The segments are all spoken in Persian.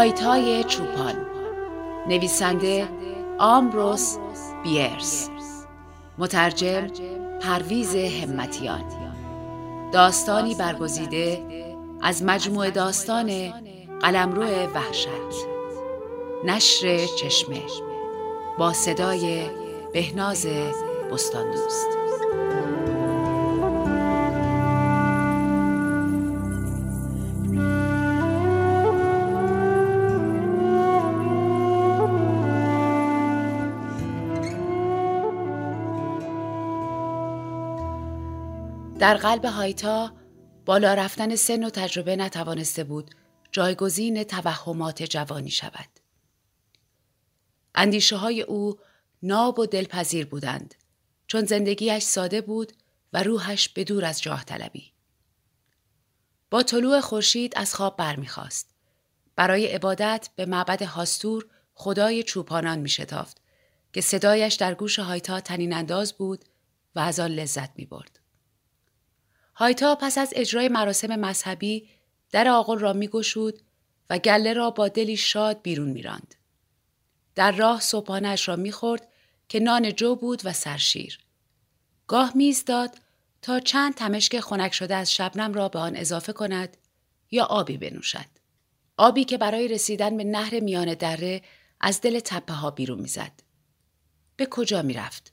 هایتای چوپان. نویسنده آمبروس بیرس. مترجم پرویز همتیان. داستانی برگزیده از مجموع داستان قلمرو وحشت. نشر چشمه با صدای بهناز بستان دوست در قلب هایتا بالا رفتن سن و تجربه نتوانسته بود جایگزین توهمات جوانی شود. اندیشه های او ناب و دلپذیر بودند چون زندگیش ساده بود و روحش به دور از جاه طلبی. با طلوع خورشید از خواب برمیخواست. برای عبادت به معبد هاستور خدای چوپانان می شتافت که صدایش در گوش هایتا تنین انداز بود و از آن لذت می برد. هایتا پس از اجرای مراسم مذهبی در آقل را میگشود و گله را با دلی شاد بیرون میراند. در راه صبحانش را می‌خورد که نان جو بود و سرشیر. گاه داد تا چند تمشک خنک شده از شبنم را به آن اضافه کند یا آبی بنوشد. آبی که برای رسیدن به نهر میان دره از دل تپه ها بیرون می‌زد. به کجا می‌رفت؟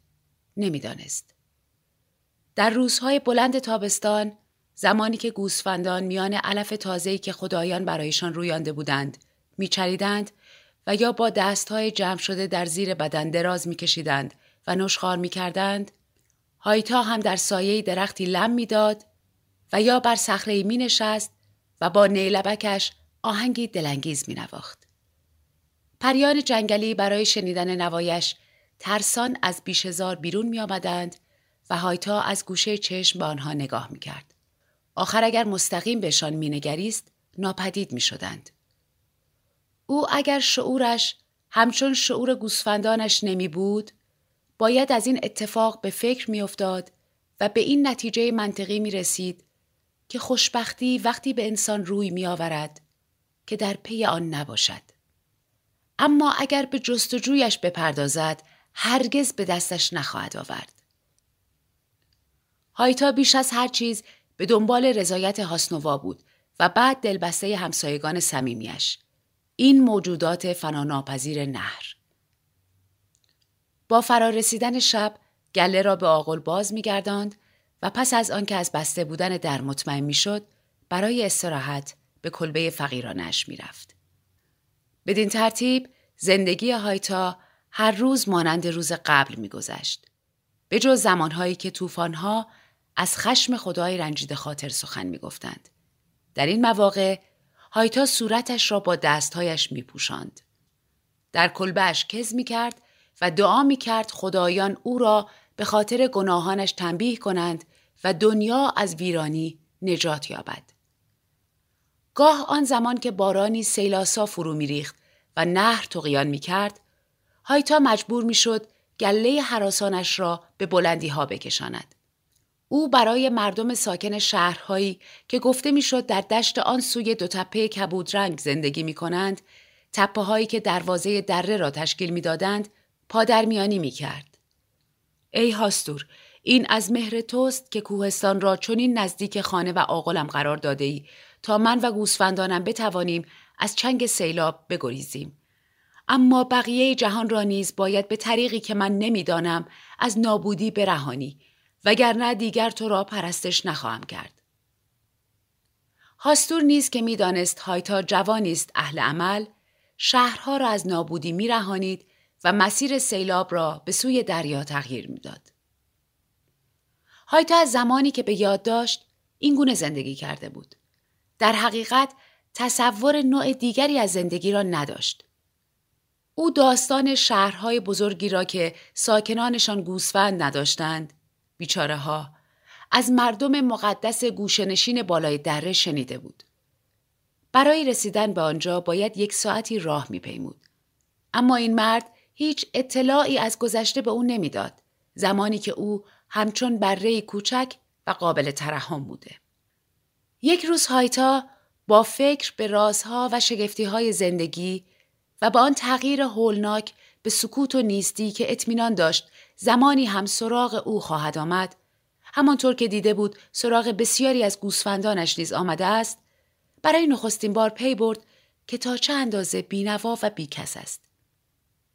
نمی‌دانست. در روزهای بلند تابستان زمانی که گوسفندان میان علف تازه‌ای که خدایان برایشان رویانده بودند میچریدند و یا با دستهای جمع شده در زیر بدن دراز میکشیدند و نشخار می‌کردند هایتا هم در سایه درختی لم می‌داد و یا بر صخره می نشست و با نیلبکش آهنگی دلانگیز می نواخت. پریان جنگلی برای شنیدن نوایش ترسان از بیشهزار بیرون می آمدند و هایتا از گوشه چشم به آنها نگاه می کرد. آخر اگر مستقیم بهشان مینگریست ناپدید می شدند. او اگر شعورش همچون شعور گوسفندانش نمی بود باید از این اتفاق به فکر می افتاد و به این نتیجه منطقی می رسید که خوشبختی وقتی به انسان روی می آورد که در پی آن نباشد. اما اگر به جستجویش بپردازد هرگز به دستش نخواهد آورد. هایتا بیش از هر چیز به دنبال رضایت هاسنووا بود و بعد دلبسته همسایگان صمیمیش. این موجودات فناناپذیر نهر. با فرارسیدن شب گله را به آغل باز میگرداند و پس از آنکه از بسته بودن در مطمئن می‌شد برای استراحت به کلبه فقیرانش می‌رفت. بدین ترتیب زندگی هایتا هر روز مانند روز قبل میگذشت. به جز زمانهایی که طوفانها از خشم خدای رنجیده خاطر سخن می گفتند. در این مواقع هایتا صورتش را با دستهایش می پوشند. در کلبهش کز می کرد و دعا می کرد خدایان او را به خاطر گناهانش تنبیه کنند و دنیا از ویرانی نجات یابد. گاه آن زمان که بارانی سیلاسا فرو ریخت و نهر تقیان می کرد، هایتا مجبور می شد گله حراسانش را به بلندی ها بکشاند. او برای مردم ساکن شهرهایی که گفته می‌شد در دشت آن سوی دو تپه کبودرنگ زندگی می کنند، تپه هایی که دروازه دره را تشکیل می‌دادند، پادرمیانی می کرد. ای هاستور، این از مهر توست که کوهستان را چنین نزدیک خانه و آقلم قرار داده ای تا من و گوسفندانم بتوانیم از چنگ سیلاب بگریزیم. اما بقیه جهان را نیز باید به طریقی که من نمی‌دانم از نابودی برهانی وگرنه دیگر تو را پرستش نخواهم کرد. هاستور نیز که می‌دانست هایتا جوانی است اهل عمل شهرها را از نابودی میرهانید و مسیر سیلاب را به سوی دریا تغییر می‌داد. هایتا از زمانی که به یاد داشت این گونه زندگی کرده بود. در حقیقت تصور نوع دیگری از زندگی را نداشت. او داستان شهرهای بزرگی را که ساکنانشان گوسفند نداشتند بیچاره ها از مردم مقدس گوشنشین بالای دره شنیده بود. برای رسیدن به آنجا باید یک ساعتی راه میپیمود. اما این مرد هیچ اطلاعی از گذشته به او نمی‌داد زمانی که او همچون بره کوچک و قابل ترحم بوده. یک روز هایتا با فکر به رازها و شگفتیهای زندگی و با آن تغییر هولناک به سکوت و نیستی که اطمینان داشت زمانی هم سراغ او خواهد آمد. همانطور که دیده بود سراغ بسیاری از گوسفندانش نیز آمده است برای نخستین بار پی برد که تا چه اندازه بینوا و بیکس است.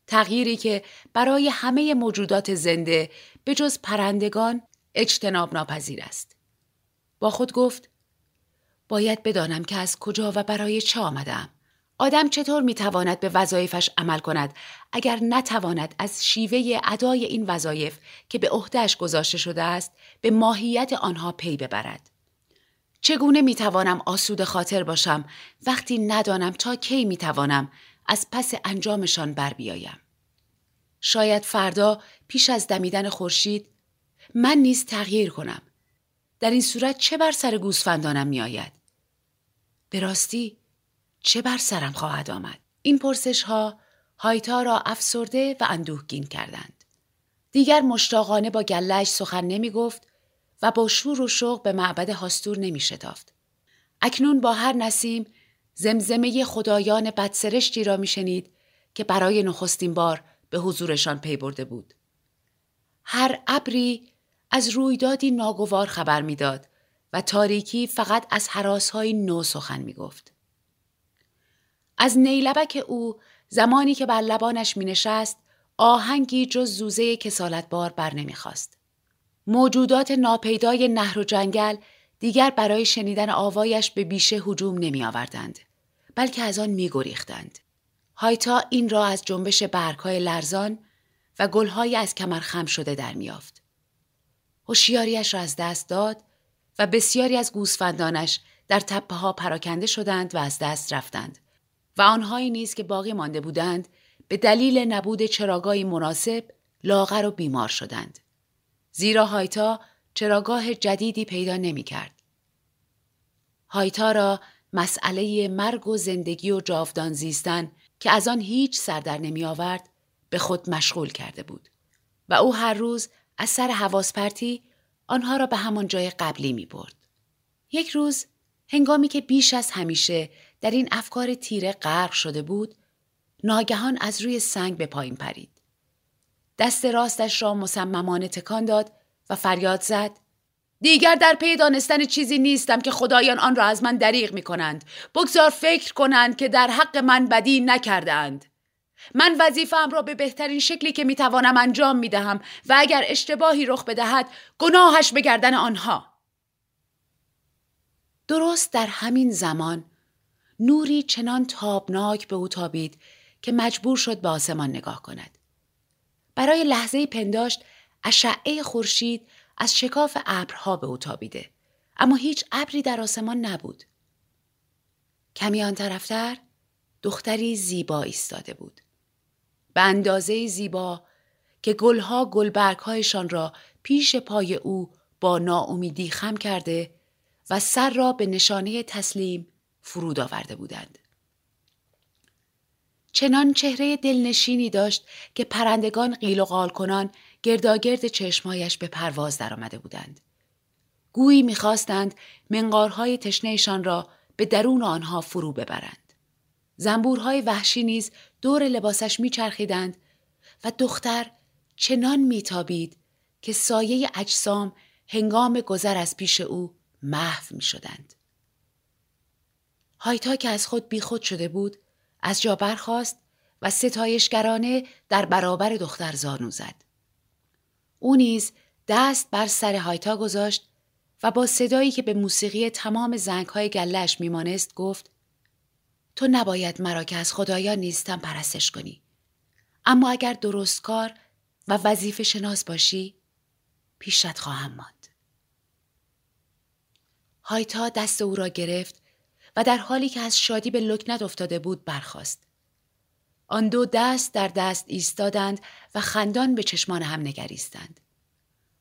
تغییری که برای همه موجودات زنده به جز پرندگان اجتناب ناپذیر است. با خود گفت باید بدانم که از کجا و برای چه آمدم آدم چطور می‌تواند به وظایفش عمل کند؟ اگر نتواند از شیوه ادای این وظایف که به عهدهش گذاشته شده است به ماهیت آنها پی ببرد. چگونه می‌توانم آسود خاطر باشم؟ وقتی ندانم تا کی می‌توانم از پس انجامشان بر بیایم. شاید فردا پیش از دمیدن خورشید من نیز تغییر کنم. در این صورت چه بر سر گوسفندانم میآید؟ به راستی چه بر سرم خواهد آمد؟ این پرسش ها هایتا را افسرده و اندوهگین کردند. دیگر مشتاقانه با گلش سخن نمی گفت و با شور و شوق به معبد هاستور نمی شتافت. اکنون با هر نسیم زمزمه خدایان بدسرشتی را می شنید که برای نخستین بار به حضورشان پی برده بود. هر ابری از رویدادی ناگوار خبر می‌داد و تاریکی فقط از حراسهای نو سخن می گفت. از نیلبک او زمانی که بر لبانش می نشست آهنگی جز زوزه کسالتبار بر نمی‌خواست. موجودات ناپیدای نهر و جنگل دیگر برای شنیدن آوایش به بیشه هجوم نمی آوردند بلکه از آن می گریختند. هایتا این را از جنبش برگهای لرزان و گلهای از کمر خم شده در میافت. هوشیاریش را از دست داد و بسیاری از گوسفندانش در تپه ها پراکنده شدند و از دست رفتند و آنهایی نیز که باقی مانده بودند به دلیل نبود چراگاهی مناسب لاغر و بیمار شدند. زیرا هایتا چراگاه جدیدی پیدا نمی کرد. هایتا را مسئله مرگ و زندگی و جاودان زیستن که از آن هیچ سر در نمی آورد به خود مشغول کرده بود و او هر روز از سر حواس پرتی آنها را به همان جای قبلی می برد. یک روز هنگامی که بیش از همیشه در این افکار تیره غرق شده بود ناگهان از روی سنگ به پایین پرید دست راستش را مصممانه تکان داد و فریاد زد دیگر در پی دانستن چیزی نیستم که خدایان آن را از من دریغ می کنند. بگذار فکر کنند که در حق من بدی نکردند. من وظیفم را به بهترین شکلی که می توانم انجام می دهم و اگر اشتباهی رخ بدهد گناهش به گردن آنها. درست در همین زمان نوری چنان تابناک به او تابید که مجبور شد به آسمان نگاه کند. برای لحظه پنداشت اشعه خورشید از شکاف ابرها به او تابیده اما هیچ ابری در آسمان نبود. کمی آن طرفتر دختری زیبا ایستاده بود. به اندازه زیبا که گلها گلبرگهایشان را پیش پای او با ناامیدی خم کرده و سر را به نشانه تسلیم فرود آورده بودند. چنان چهره دلنشینی داشت که پرندگان قیل و قال کنان گرداگرد چشمهایش به پرواز درآمده بودند. گویی می‌خواستند منقارهای تشنهشان را به درون آنها فرو ببرند. زنبورهای وحشی نیز دور لباسش میچرخیدند و دختر چنان میتابید که سایه اجسام هنگام گذر از پیش او محو می شدند. هایتا که از خود بیخود شده بود از جا برخاست و ستایشگرانه در برابر دختر زانو زد. او نیز دست بر سر هایتا گذاشت و با صدایی که به موسیقی تمام زنگهای گلش میمانست گفت تو نباید مرا که از خدایان نیستم پرستش کنی. اما اگر درست کار و وظیفه شناس باشی پیشت خواهم ماند. هایتا دست او را گرفت و در حالی که از شادی به لکنت افتاده بود برخاست. آن دو دست در دست ایستادند و خندان به چشمان هم نگریستند.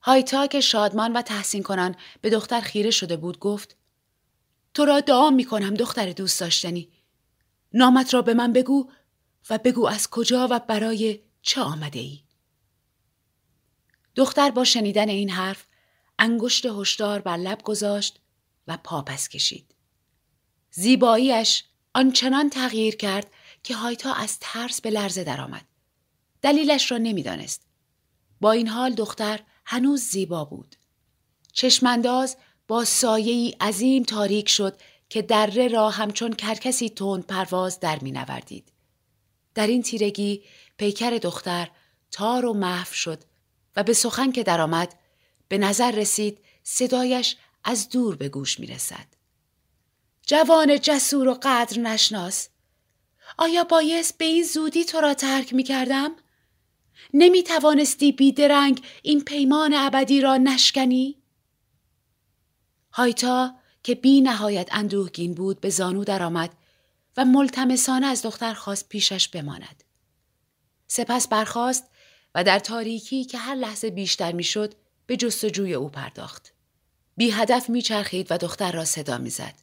هایتا که شادمان و تحسین کنان به دختر خیره شده بود گفت تو را دعا می کنم دختر دوست داشتنی. نامت را به من بگو و بگو از کجا و برای چه آمده ای؟ دختر با شنیدن این حرف انگشت هشدار بر لب گذاشت و پاپس کشید. زیباییش آنچنان تغییر کرد که هایتا از ترس به لرزه درآمد. دلیلش را نمی‌دانست. با این حال دختر هنوز زیبا بود. چشمانداز با سایه عظیم تاریک شد که دره را همچون کرکسی تند پرواز در می نوردید. در این تیرگی پیکر دختر تار و محو شد و به سخن که درآمد به نظر رسید صدایش از دور به گوش می رسد. جوان جسور و قدر نشناس آیا بایست به این زودی تو را ترک می کردم؟ نمی توانستی بیدرنگ این پیمان ابدی را نشکنی؟ هایتا که بی نهایت اندوهگین بود به زانو درآمد و ملتمسانه از دختر خواست پیشش بماند. سپس برخاست و در تاریکی که هر لحظه بیشتر می‌شد به جستجوی او پرداخت. بی هدف میچرخید و دختر را صدا می‌زد.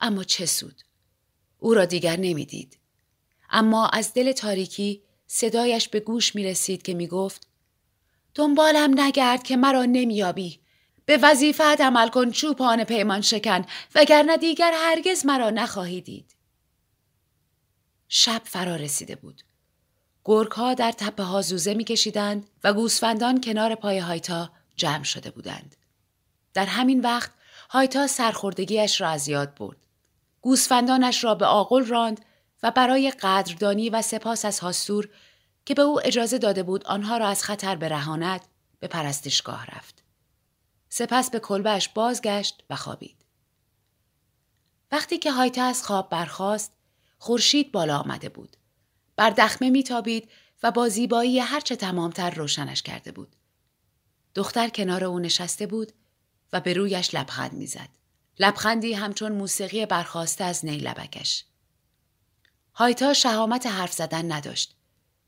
اما چه سود؟ او را دیگر نمی‌دید. اما از دل تاریکی صدایش به گوش می رسید که می گفت دنبالم نگرد که مرا نمیابی. به وظیفت عمل کن چوپان پیمان شکن وگرنه دیگر هرگز مرا نخواهی دید. شب فرا رسیده بود. گرگ ها در تپه ها زوزه می کشیدند و گوسفندان کنار پای هایتا جمع شده بودند. در همین وقت هایتا سرخوردگیش را از یاد برد. گوسفندانش را به آغل راند و برای قدردانی و سپاس از هاستور که به او اجازه داده بود آنها را از خطر برهاند به پرستشگاه رفت. سپس به کلبهش بازگشت و خوابید. وقتی که هایتا از خواب برخاست، خورشید بالا آمده بود. بر دخمه میتابید و با زیبایی هرچه تمامتر روشنش کرده بود. دختر کنار او نشسته بود و به رویش لبخند می‌زد. لبخندی همچون موسیقی برخواسته از نی لبکش. هایتا شهامت حرف زدن نداشت.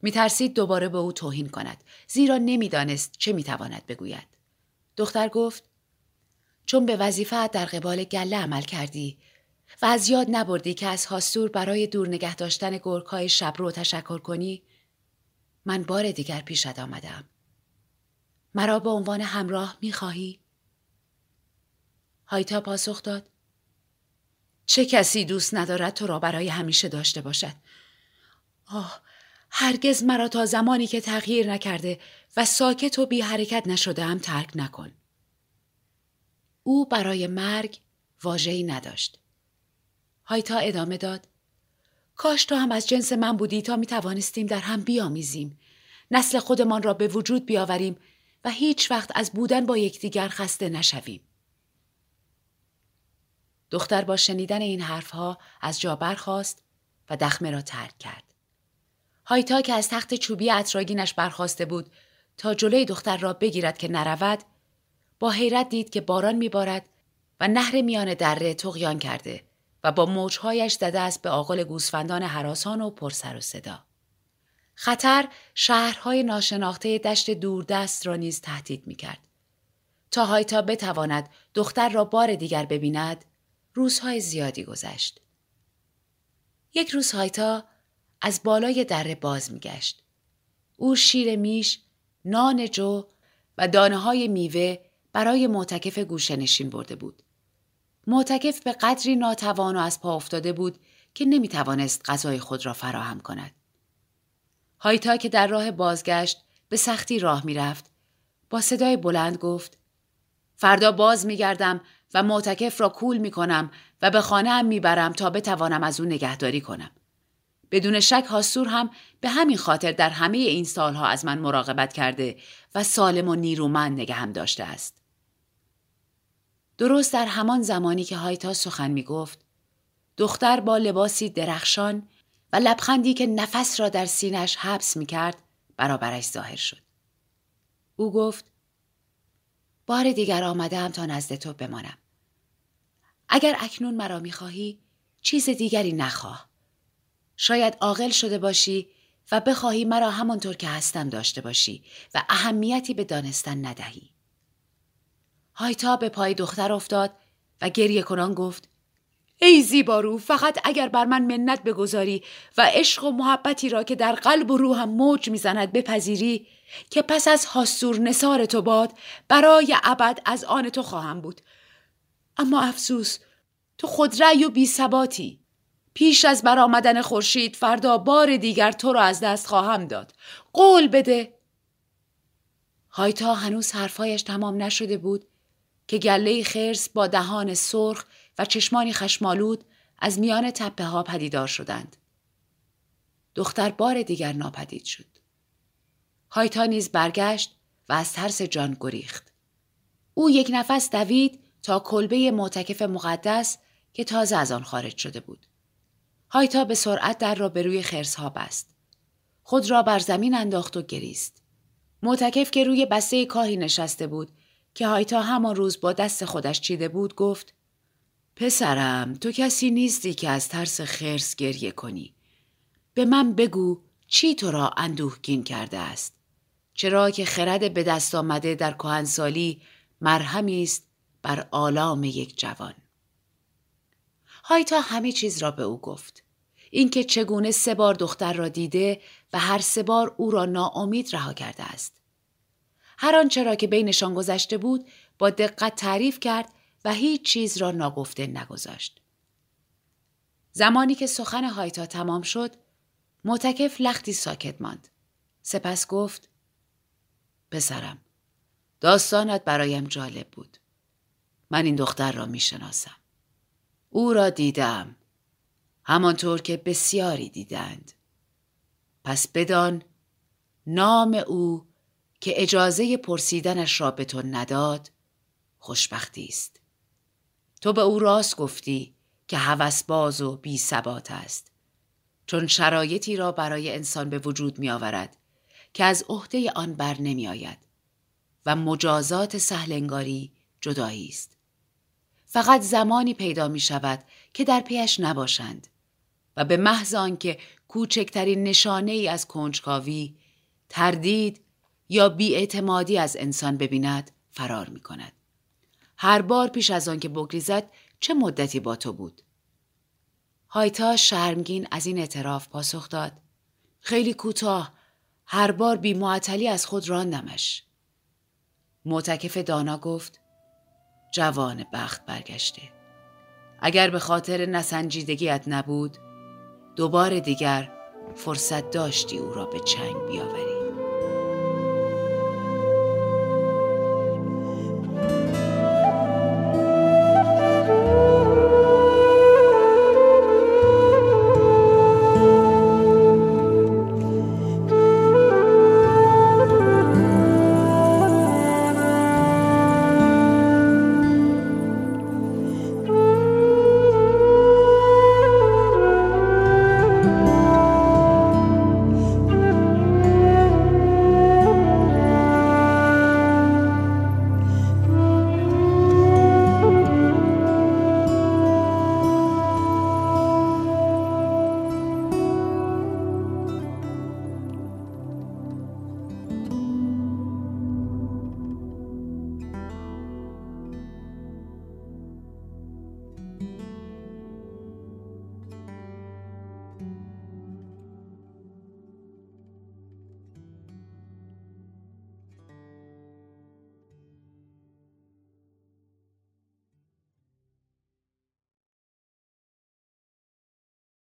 میترسید دوباره به او توهین کند زیرا نمی‌دانست چه می‌تواند بگوید. دختر گفت چون به وظیفه در قبال گله عمل کردی و از یاد نبردی که از هاستور برای دور نگه داشتن گرکای شب رو تشکر کنی من بار دیگر پیشت آمدم. مرا به عنوان همراه می‌خواهی؟ هایتا پاسخ داد. چه کسی دوست ندارد تو را برای همیشه داشته باشد. آه هرگز مرا تا زمانی که تغییر نکرده و ساکت و بی حرکت نشده هم ترک نکن. او برای مرگ واجهی نداشت. هایتا ادامه داد. کاش تو هم از جنس من بودی تا می توانستیم در هم بیامیزیم. نسل خودمان را به وجود بیاوریم و هیچ وقت از بودن با یکدیگر خسته نشویم. دختر با شنیدن این حرفها از جا برخاست و دخمه را ترک کرد. هایتا که از تخت چوبی اطراگینش برخواسته بود تا جلوی دختر را بگیرد که نرود با حیرت دید که باران میبارد و نهر میان دره تقیان کرده و با موجهایش زده است به آقل گوسفندان حراسان و پرسر و صدا. خطر شهرهای ناشناخته دشت دوردست را نیز تهدید می کرد. تا هایتا بتواند دختر را بار دیگر ببیند روزهای زیادی گذشت. یک روز هایتا از بالای دره باز میگشت. او شیر میش، نان جو و دانه های میوه برای معتکف گوشه نشین برده بود. معتکف به قدری ناتوان و از پا افتاده بود که نمی توانست غذای خود را فراهم کند. هایتا که در راه بازگشت به سختی راه می‌رفت با صدای بلند گفت فردا باز میگردم و معتکف را کول می کنم و به خانه هم می‌برم تا بتوانم از او نگهداری کنم. بدون شک هاستور هم به همین خاطر در همه این سالها از من مراقبت کرده و سالم و نیرومند نگهم داشته است. درست در همان زمانی که هایتا سخن می گفت، دختر با لباسی درخشان و لبخندی که نفس را در سینش حبس می کرد برابرش ظاهر شد. او گفت بار دیگر آمدم تا نزد تو بمانم. اگر اکنون مرا می‌خواهی چیز دیگری نخواه. شاید عاقل شده باشی و بخواهی مرا همانطور که هستم داشته باشی و اهمیتی به دانستن ندهی. هایتا به پای دختر افتاد و گریه کنان گفت ای زیبارو فقط اگر بر من منت بگذاری و عشق و محبتی را که در قلب و روحم موج می‌زند بپذیری که پس از حاسور نصار تو باد برای ابد از آن تو خواهم بود اما افسوس تو خود رأی و بی ثباتی پیش از برآمدن خورشید فردا بار دیگر تو را از دست خواهم داد قول بده هایتا هنوز حرفایش تمام نشده بود که گله خرس با دهان سرخ و چشمانی خشمالود از میان تپه ها پدیدار شدند. دختر بار دیگر ناپدید شد. هایتا نیز برگشت و از ترس جان گریخت. او یک نفس دوید تا کلبه معتکف مقدس که تازه از آن خارج شده بود. هایتا به سرعت در را به روی خرس ها بست. خود را بر زمین انداخت و گریست. معتکف که روی بسته کاهی نشسته بود که هایتا همان روز با دست خودش چیده بود گفت پسرم تو کسی نیستی که از ترس خرس گریه کنی. به من بگو چی تو را اندوهگین کرده است. چرا که خرد به دست آمده در کهنسالی مرهمی است بر آلام یک جوان. هایتا همه چیز را به او گفت. اینکه چگونه سه بار دختر را دیده و هر سه بار او را ناامید رها کرده است. هر آنچه را که بینشان گذشته بود با دقت تعریف کرد و هیچ چیز را ناگفته نگذاشت. زمانی که سخن هایتا تمام شد، متکف لختی ساکت ماند. سپس گفت پسرم داستانت برایم جالب بود. من این دختر را می شناسم. او را دیدم. همانطور که بسیاری دیدند. پس بدان نام او که اجازه پرسیدنش را به تو نداد خوشبختی است. تو به او راست گفتی که باز و بی ثبات است چون شرایطی را برای انسان به وجود می آورد که از عهده آن بر نمی آید و مجازات سهلنگاری جدایی است فقط زمانی پیدا می شود که در پیش نباشند و به محض آنکه کوچکترین نشانه ای از کنجکاوی تردید یا بیاعتمادی از انسان ببیند فرار می کند. هر بار پیش از آن که بگریزد چه مدتی با تو بود؟ هایتا شرمگین از این اعتراف پاسخ داد. خیلی کوتاه هر بار بی معطلی از خود راندمش. معتکف دانا گفت جوان بخت برگشته. اگر به خاطر نسنجیدگیت نبود دوباره دیگر فرصت داشتی او را به چنگ بیاوری.